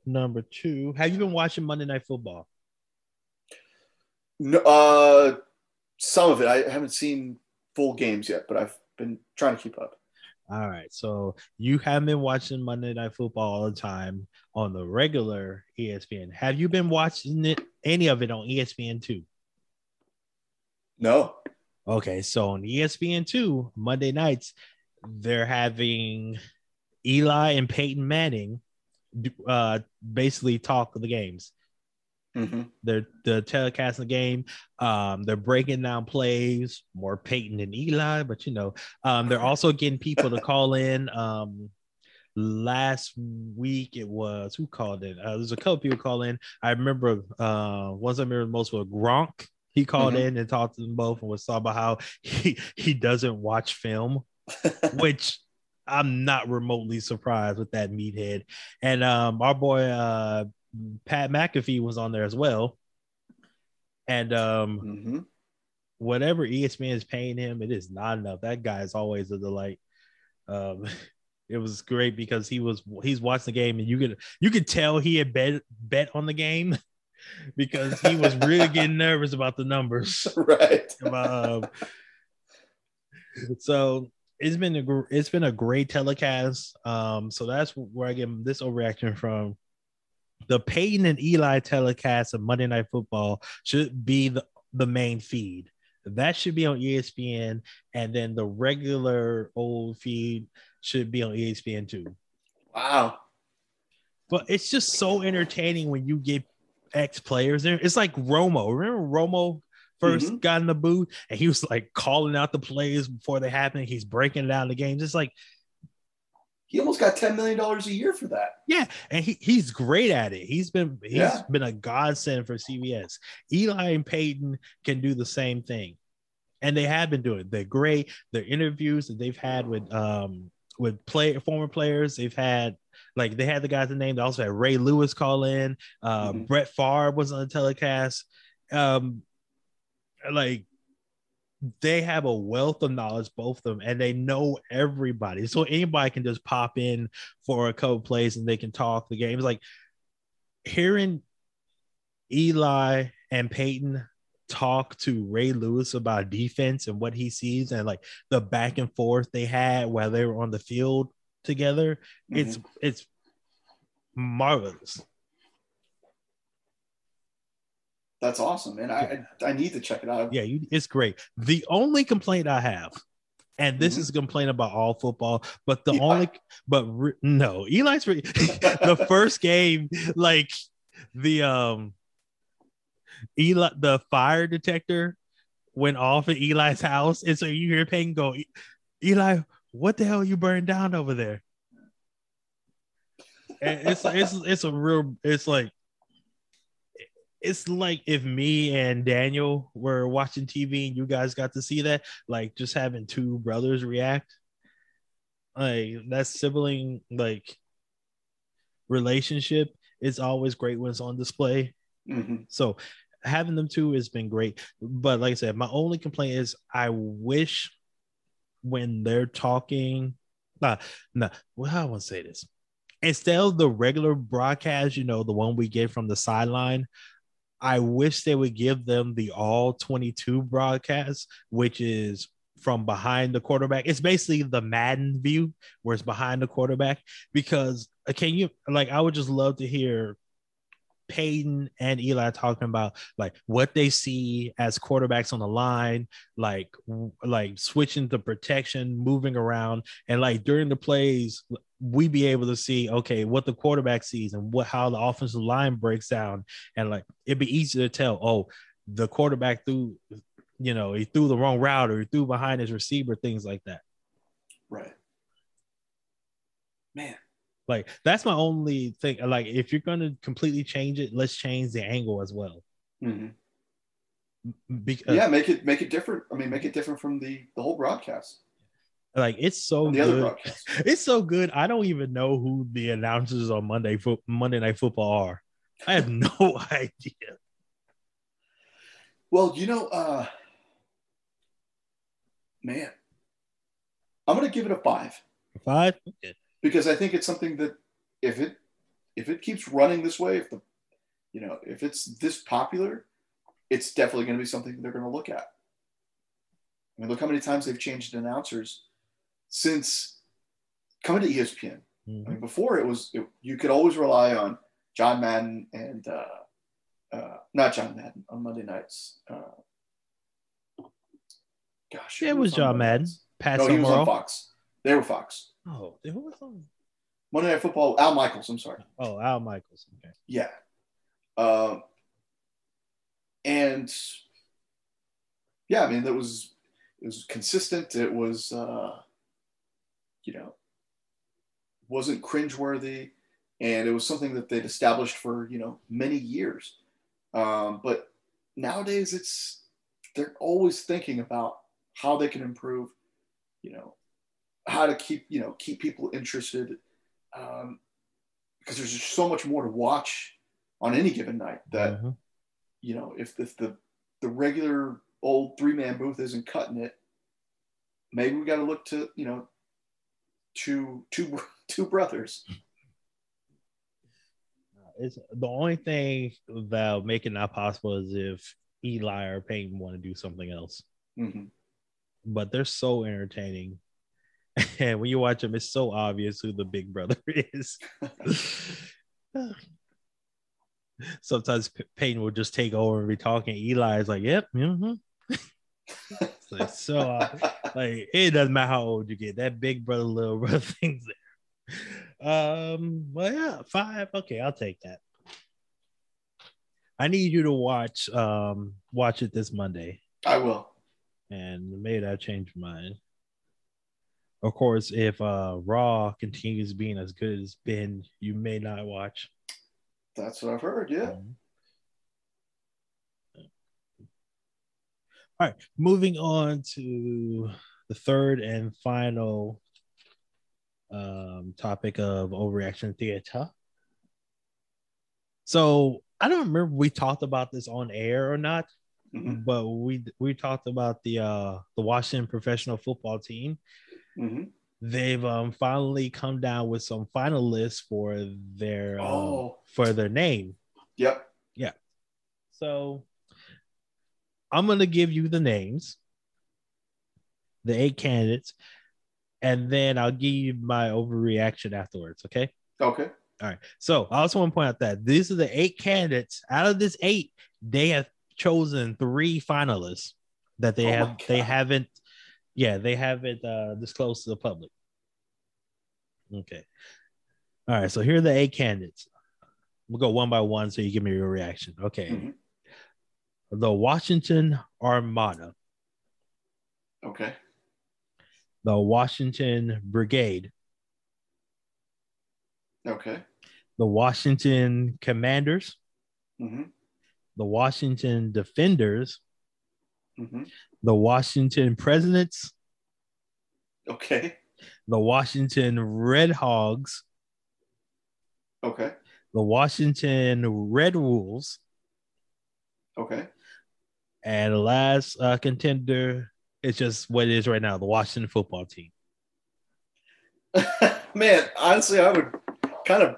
number two. Have you been watching Monday Night Football? No, uh, some of it. I haven't seen full games yet, but I've been trying to keep up. All right. So you have been watching Monday Night Football all the time on the regular ESPN. Have you been watching it any of it on ESPN two? No. Okay, so on ESPN two Monday nights, they're having Eli and Peyton Manning uh basically talk the games. Mm-hmm. They're the telecasting the game. Um, they're breaking down plays, more Peyton than Eli, but you know, um, they're also getting people to call in. Um, last week it was who called in? Uh, there's a couple people call in. I remember uh, ones I remember most was Gronk. He called mm-hmm. in and talked to them both and was talking about how he he doesn't watch film, which I'm not remotely surprised with that meathead. And um, our boy uh, Pat McAfee was on there as well. And um, mm-hmm. whatever ESPN is paying him, it is not enough. That guy is always a delight. Um, it was great because he was he's watching the game and you could you could tell he had bet bet on the game because he was really getting nervous about the numbers. Right. um, so it's been a it's been a great telecast. Um, so that's where I get this overreaction from the Peyton and Eli telecast of Monday Night Football should be the, the main feed. That should be on ESPN, and then the regular old feed should be on ESPN too. Wow. But it's just so entertaining when you get ex players there. It's like Romo. Remember Romo 1st Mm-hmm. got in the booth and he was like calling out the plays before they happen. He's breaking down the games. It's like, He almost got $10 million a year for that. yeah, and he, he's great at it. He's been he's Yeah. been a godsend for CBS. Eli and Peyton can do the same thing. And they have been doing it. They're great. Their interviews that they've had with um with play former players, they've had like they had the guys name. They also had Ray Lewis call in. Uh, Mhm. Brett Favre was on the telecast. Um, like they have a wealth of knowledge, both of them, and they know everybody. So anybody can just pop in for a couple plays and they can talk the games. Like hearing Eli and Peyton talk to Ray Lewis about defense and what he sees and like the back and forth they had while they were on the field together. It's mm-hmm. it's marvelous. That's awesome, man. I, I need to check it out. Yeah, you, it's great. The only complaint I have, and this Mhm. is a complaint about all football, but the Eli. only, but re, no, Eli's re, the first game, like the um, Eli, the fire detector went off at Eli's house, and so you hear Peyton go, "E- Eli, what the hell you burned down over there? And it's it's it's a real, it's like it's like if me and Daniel were watching TV and you guys got to see that, like just having two brothers react. Like that sibling like relationship is always great when it's on display. Mhm. So having them two has been great. But like I said, my only complaint is I wish when they're talking, nah, nah, well, I want to say this. Instead of the regular broadcast, you know, the one we get from the sideline, I wish they would give them the all 22 broadcast, which is from behind the quarterback. It's basically the Madden view where it's behind the quarterback. Because uh, can you like I would just love to hear Peyton and Eli talking about like what they see as quarterbacks on the line, like like switching the protection, moving around, and like during the plays, we be able to see okay what the quarterback sees and what how the offensive line breaks down, and like it'd be easy to tell. Oh, the quarterback threw, you know, he threw the wrong route or he threw behind his receiver, things like that. Right. Man, Like that's my only thing. Like if you're gonna completely change it, let's change the angle as well. Mhm. Because yeah, make it make it different. I mean, make it different from the the whole broadcast, like it's so from the other good. broadcast. It's so good. I don't even know who the announcers on Monday fo- Monday Night Football are. I have no idea. Well, you know, uh, man, I'm gonna give it a five Five. Because I think it's something that if it if it keeps running this way, if the you know if it's this popular, it's definitely going to be something they're going to look at. I mean, look how many times they've changed announcers since coming to ESPN. I Mhm. mean, before it was it, you could always rely on John Madden and uh, uh, not John Madden on Monday nights. Uh, gosh, Yeah, it was John Madden. nights? Pat No, he was on Fox. They were Fox. Oh, who was on? Monday Night Football. Al Michaels. I'm sorry. Oh, Al Michaels. Okay. Yeah. Um, and yeah, I mean, that was it was consistent. It was uh, you know wasn't cringeworthy, and it was something that they'd established for you know many years. Um, but nowadays, it's they're always thinking about how they can improve. You know how to keep you know keep people interested. Um, because there's just so much more to watch on any given night that Mhm. you know if, if the the regular old three man booth isn't cutting it maybe we got to look to you know two two two brothers It's the only thing that'll make it not possible is if Eli or Peyton want to do something else. hmm But they're so entertaining. And when you watch them, it's so obvious who the big brother is. Sometimes Peyton will just take over and be talking. Eli is like, "Yep, mm-hmm." it's like, so uh, like it doesn't matter how old you get. That big brother, little brother thing's there. Um, well, yeah, five. Okay, I'll take that. I need you to watch um watch it this Monday, I will. and maybe I'll change my mind. Of course, if uh Raw continues being as good as it's been, you may not watch. That's what I've heard. Yeah. Mhm. All right, moving on to the third and final um, topic of overreaction theater. So I don't remember if we talked about this on air or not, Mhm. but we we talked about the uh, the Washington professional football team. Mhm. They've um, finally come down with some finalists for their um, Oh. for their name. Yep. Yeah. So I'm gonna give you the names, the eight candidates, and then I'll give you my overreaction afterwards. Okay. Okay. All right. So I also want to point out that these are the eight candidates. Out of this eight, they have chosen three finalists that they Oh have they haven't, yeah, they have it uh, disclosed to the public. Okay. All right. So here are the eight candidates. We'll go one by one so you give me your reaction. Okay. Mhm. The Washington Armada, Okay. the Washington Brigade, Okay. the Washington Commanders, hmm the Washington Defenders, hmm the Washington Presidents, Okay. the Washington Red Hogs, Okay. the Washington Red Wolves, Okay. and the last uh, contender is just what it is right now the Washington football team. Man, honestly, I would kind of,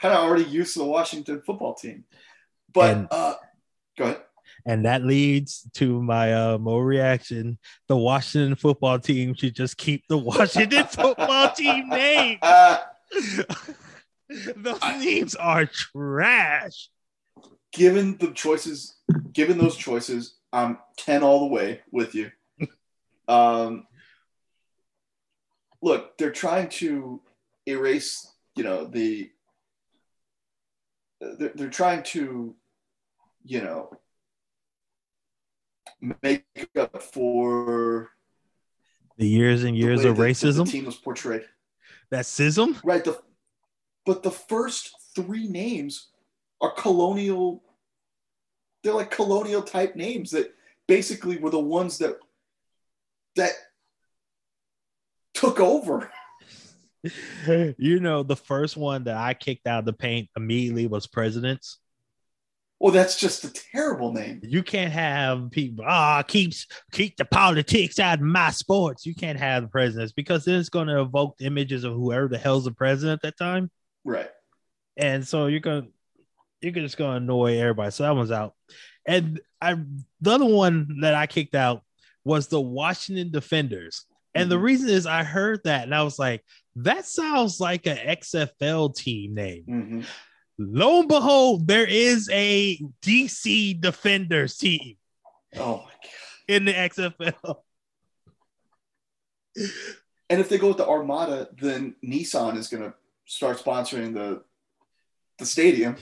kind of already used to the Washington football team, but And- uh, go ahead. And that leads to my uh, more reaction. The Washington football team should just keep the Washington football team name. Those I- names are trash. given the choices, given those choices, I'm ten all the way with you. Um, look, they're trying to erase, you know, the. They're, they're trying to, you know, make up for The years and years of racism. The team was portrayed. That schism. Right. The, but the first three names are colonial. They're like colonial type names that basically were the ones that that took over. you know, the first one that I kicked out of the paint immediately was presidents. Well, that's just a terrible name. You can't have people ah keeps keep the politics out of my sports. You can't have the presidents because then it's going to evoke images of whoever the hell's the president at that time, Right. and so you're gonna you're just gonna annoy everybody. So that one's out. And I the other one that I kicked out was the Washington Defenders. And the Mhm. reason is I heard that and I was like, that sounds like an XFL team name. hmm Lo and behold, there is a DC Defenders team Oh my god. in the XFL. And if they go with the Armada, then Nissan is going to start sponsoring the the stadium.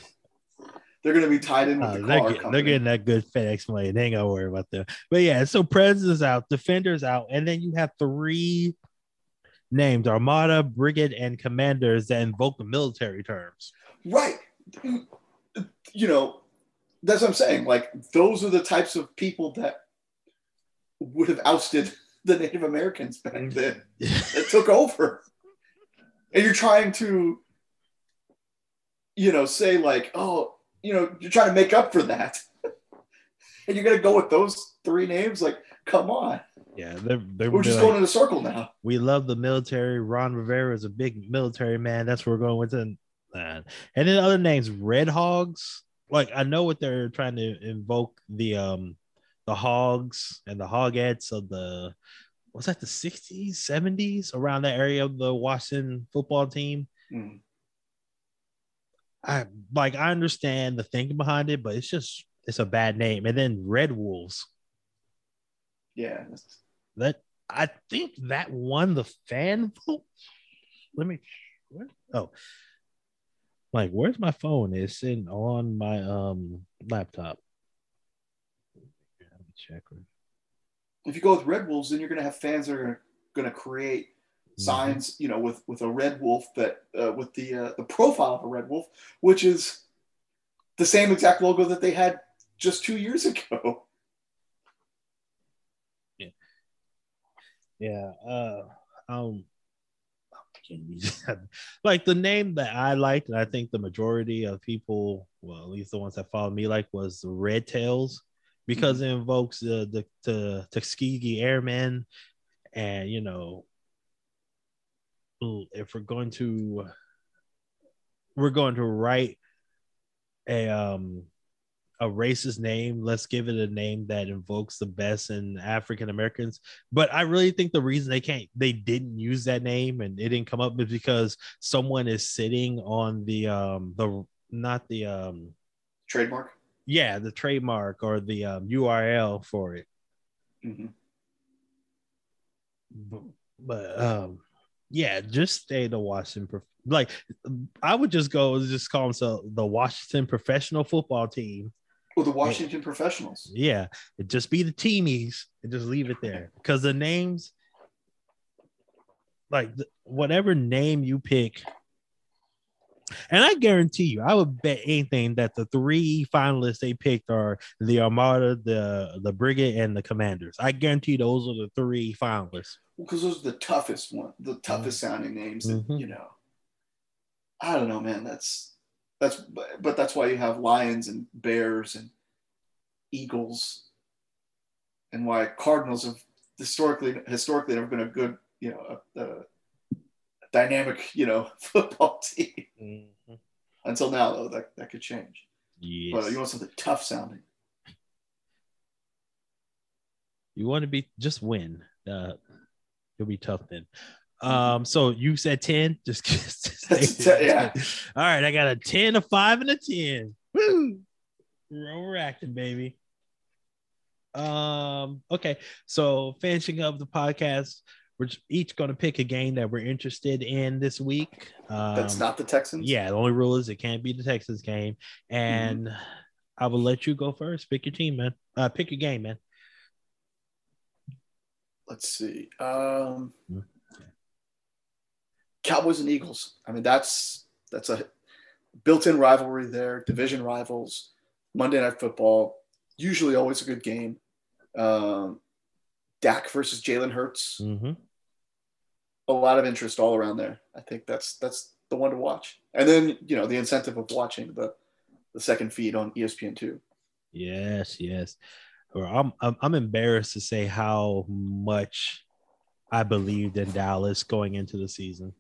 They're going to be tied in with Uh, the they're, car get- company. they're getting that good FedEx money. They ain't gotta worry about that. But yeah, so President's out, Defenders out, and then you have three names: Armada, Brigade, and Commanders that invoke the military terms. Right. You know, that's what I'm saying. Like, those are the types of people that would have ousted the Native Americans back mm. then that took over. And you're trying to, you know, say, like, oh, you know, you're trying to make up for that. and you're going to go with those three names? Like, come on. yeah, they're, they're We're just like, going in a circle now. we love the military. Ron Rivera is a big military man. That's where we're going with it. And then other names, Red Hogs. Like I know what they're trying to invoke the um the hogs and the hogettes of the was that the 60s, 70s around that area of the Washington football team. Mm. I like I understand the thinking behind it, but it's just it's a bad name. And then Red Wolves. Yeah. That I think that won the fan vote. Let me where? oh like where's my phone? It's sitting on my um laptop. Check. If you go with Red Wolves, then you're going to have fans that are going to create mm-hmm. signs, you know, with with a red wolf that uh, with the uh, the profile of a red wolf, which is the same exact logo that they had just two years ago. Yeah. Yeah. Uh, um, like the name that I liked, and I think the majority of people, well, at least the ones that follow me, like was Red Tails because mm-hmm. it invokes the the, the Tuskegee Airmen, and you know, if we're going to, we're going to write a um a racist name. Let's give it a name that invokes the best in African Americans. But I really think the reason they can't, they didn't use that name and it didn't come up is because someone is sitting on the um the not the um trademark. Yeah, the trademark or the um, URL for it. Mm-hmm. But, but um, yeah, just stay the Washington. Like, I would just go just call themselves the Washington Professional Football Team or the Washington Professionals. Yeah, it just be the teamies and just leave it there because the names, like whatever name you pick, and I guarantee you, I would bet anything that the three finalists they picked are the Armada, the the Brigade, and the Commanders. I guarantee those are the three finalists. Because those are the toughest one, the toughest mm-hmm. sounding names. That, mm-hmm. You know, I don't know, man. That's that's but that's why you have lions and bears and eagles and why cardinals have historically historically never been a good you know a, a dynamic you know football team mm-hmm. until now though that, that could change yes. but you want something tough sounding you want to be just win uh you'll be tough then um, so you said 10, just, just yeah. All right, I got a 10, a 5, and a 10. Woo! We're overacting, baby. Um, okay, so finishing up the podcast, we're each going to pick a game that we're interested in this week. Um, That's not the Texans. Yeah, the only rule is it can't be the Texans game, and mm-hmm. I will let you go first. Pick your team, man. Uh, pick your game, man. Let's see. Um, mm-hmm. Cowboys and Eagles. I mean, that's that's a built-in rivalry there. Division rivals. Monday Night Football. Usually, always a good game. Um, Dak versus Jalen Hurts. Mm-hmm. A lot of interest all around there. I think that's that's the one to watch. And then you know the incentive of watching the the second feed on ESPN two. Yes, yes. I'm, I'm I'm embarrassed to say how much I believed in Dallas going into the season.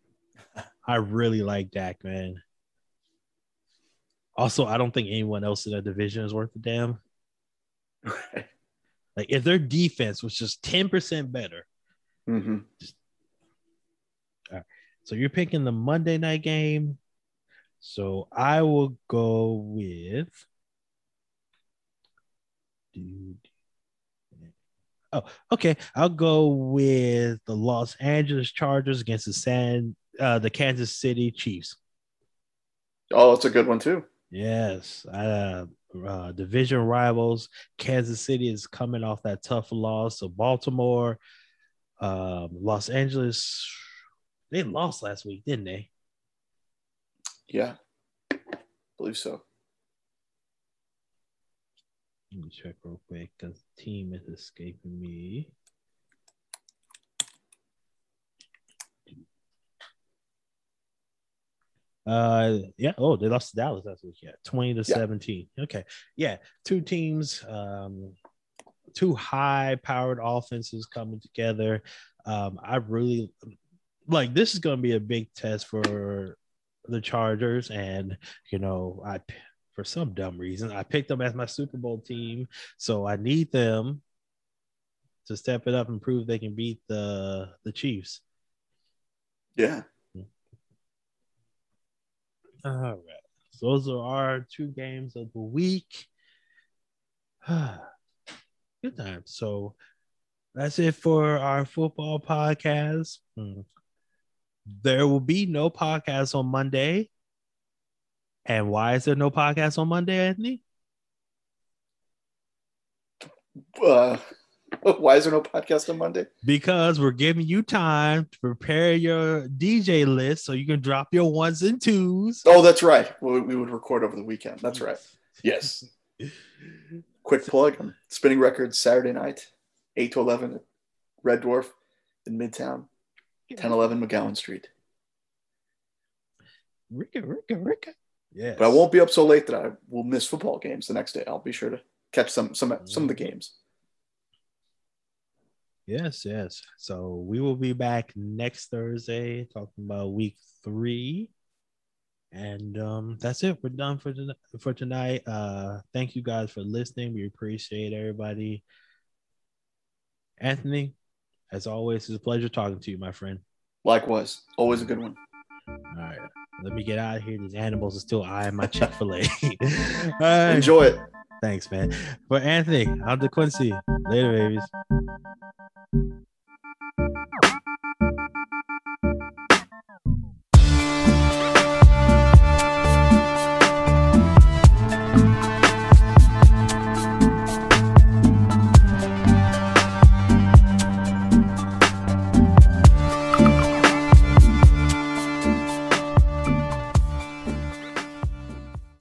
I really like Dak, man. Also, I don't think anyone else in that division is worth a damn. like if their defense was just 10% better. Mm-hmm. Just, all right. So you're picking the Monday night game. So I will go with. Oh, okay. I'll go with the Los Angeles Chargers against the San uh, the Kansas City Chiefs. Oh, that's a good one too. Yes, uh, uh, division rivals. Kansas City is coming off that tough loss. So Baltimore, um, Los Angeles, they lost last week, didn't they? Yeah, I believe so. Let me check real quick because team is escaping me. Uh, yeah. Oh, they lost to Dallas last week. Yeah, twenty to yeah. seventeen. Okay. Yeah, two teams, um, two high-powered offenses coming together. Um, I really like this is going to be a big test for the Chargers, and you know, I for some dumb reason I picked them as my Super Bowl team, so I need them to step it up and prove they can beat the the Chiefs. Yeah, all right. So those are our two games of the week. Good time. So that's it for our football podcast. Hmm. There will be no podcast on Monday. And why is there no podcast on Monday, Anthony? Uh, why is there no podcast on Monday? Because we're giving you time to prepare your DJ list so you can drop your ones and twos. Oh, that's right. We, we would record over the weekend. That's right. Yes. Quick plug. I'm spinning records Saturday night, 8 to 11 at Red Dwarf in Midtown, 1011 McGowen Street. Ricka, Ricka, Ricka. Yeah. But I won't be up so late that I will miss football games the next day. I'll be sure to catch some some some of the mm. games. Yes, yes. So we will be back next Thursday talking about week three. And um, that's it. We're done for tonight. For tonight, uh, thank you guys for listening. We appreciate everybody. Anthony, as always, it's a pleasure talking to you, my friend. Likewise, always a good one. All right, let me get out of here. These animals are still eyeing my Chick Fil A. Enjoy it. Thanks, man. For Anthony, I'm DeQuincy. Later, babies.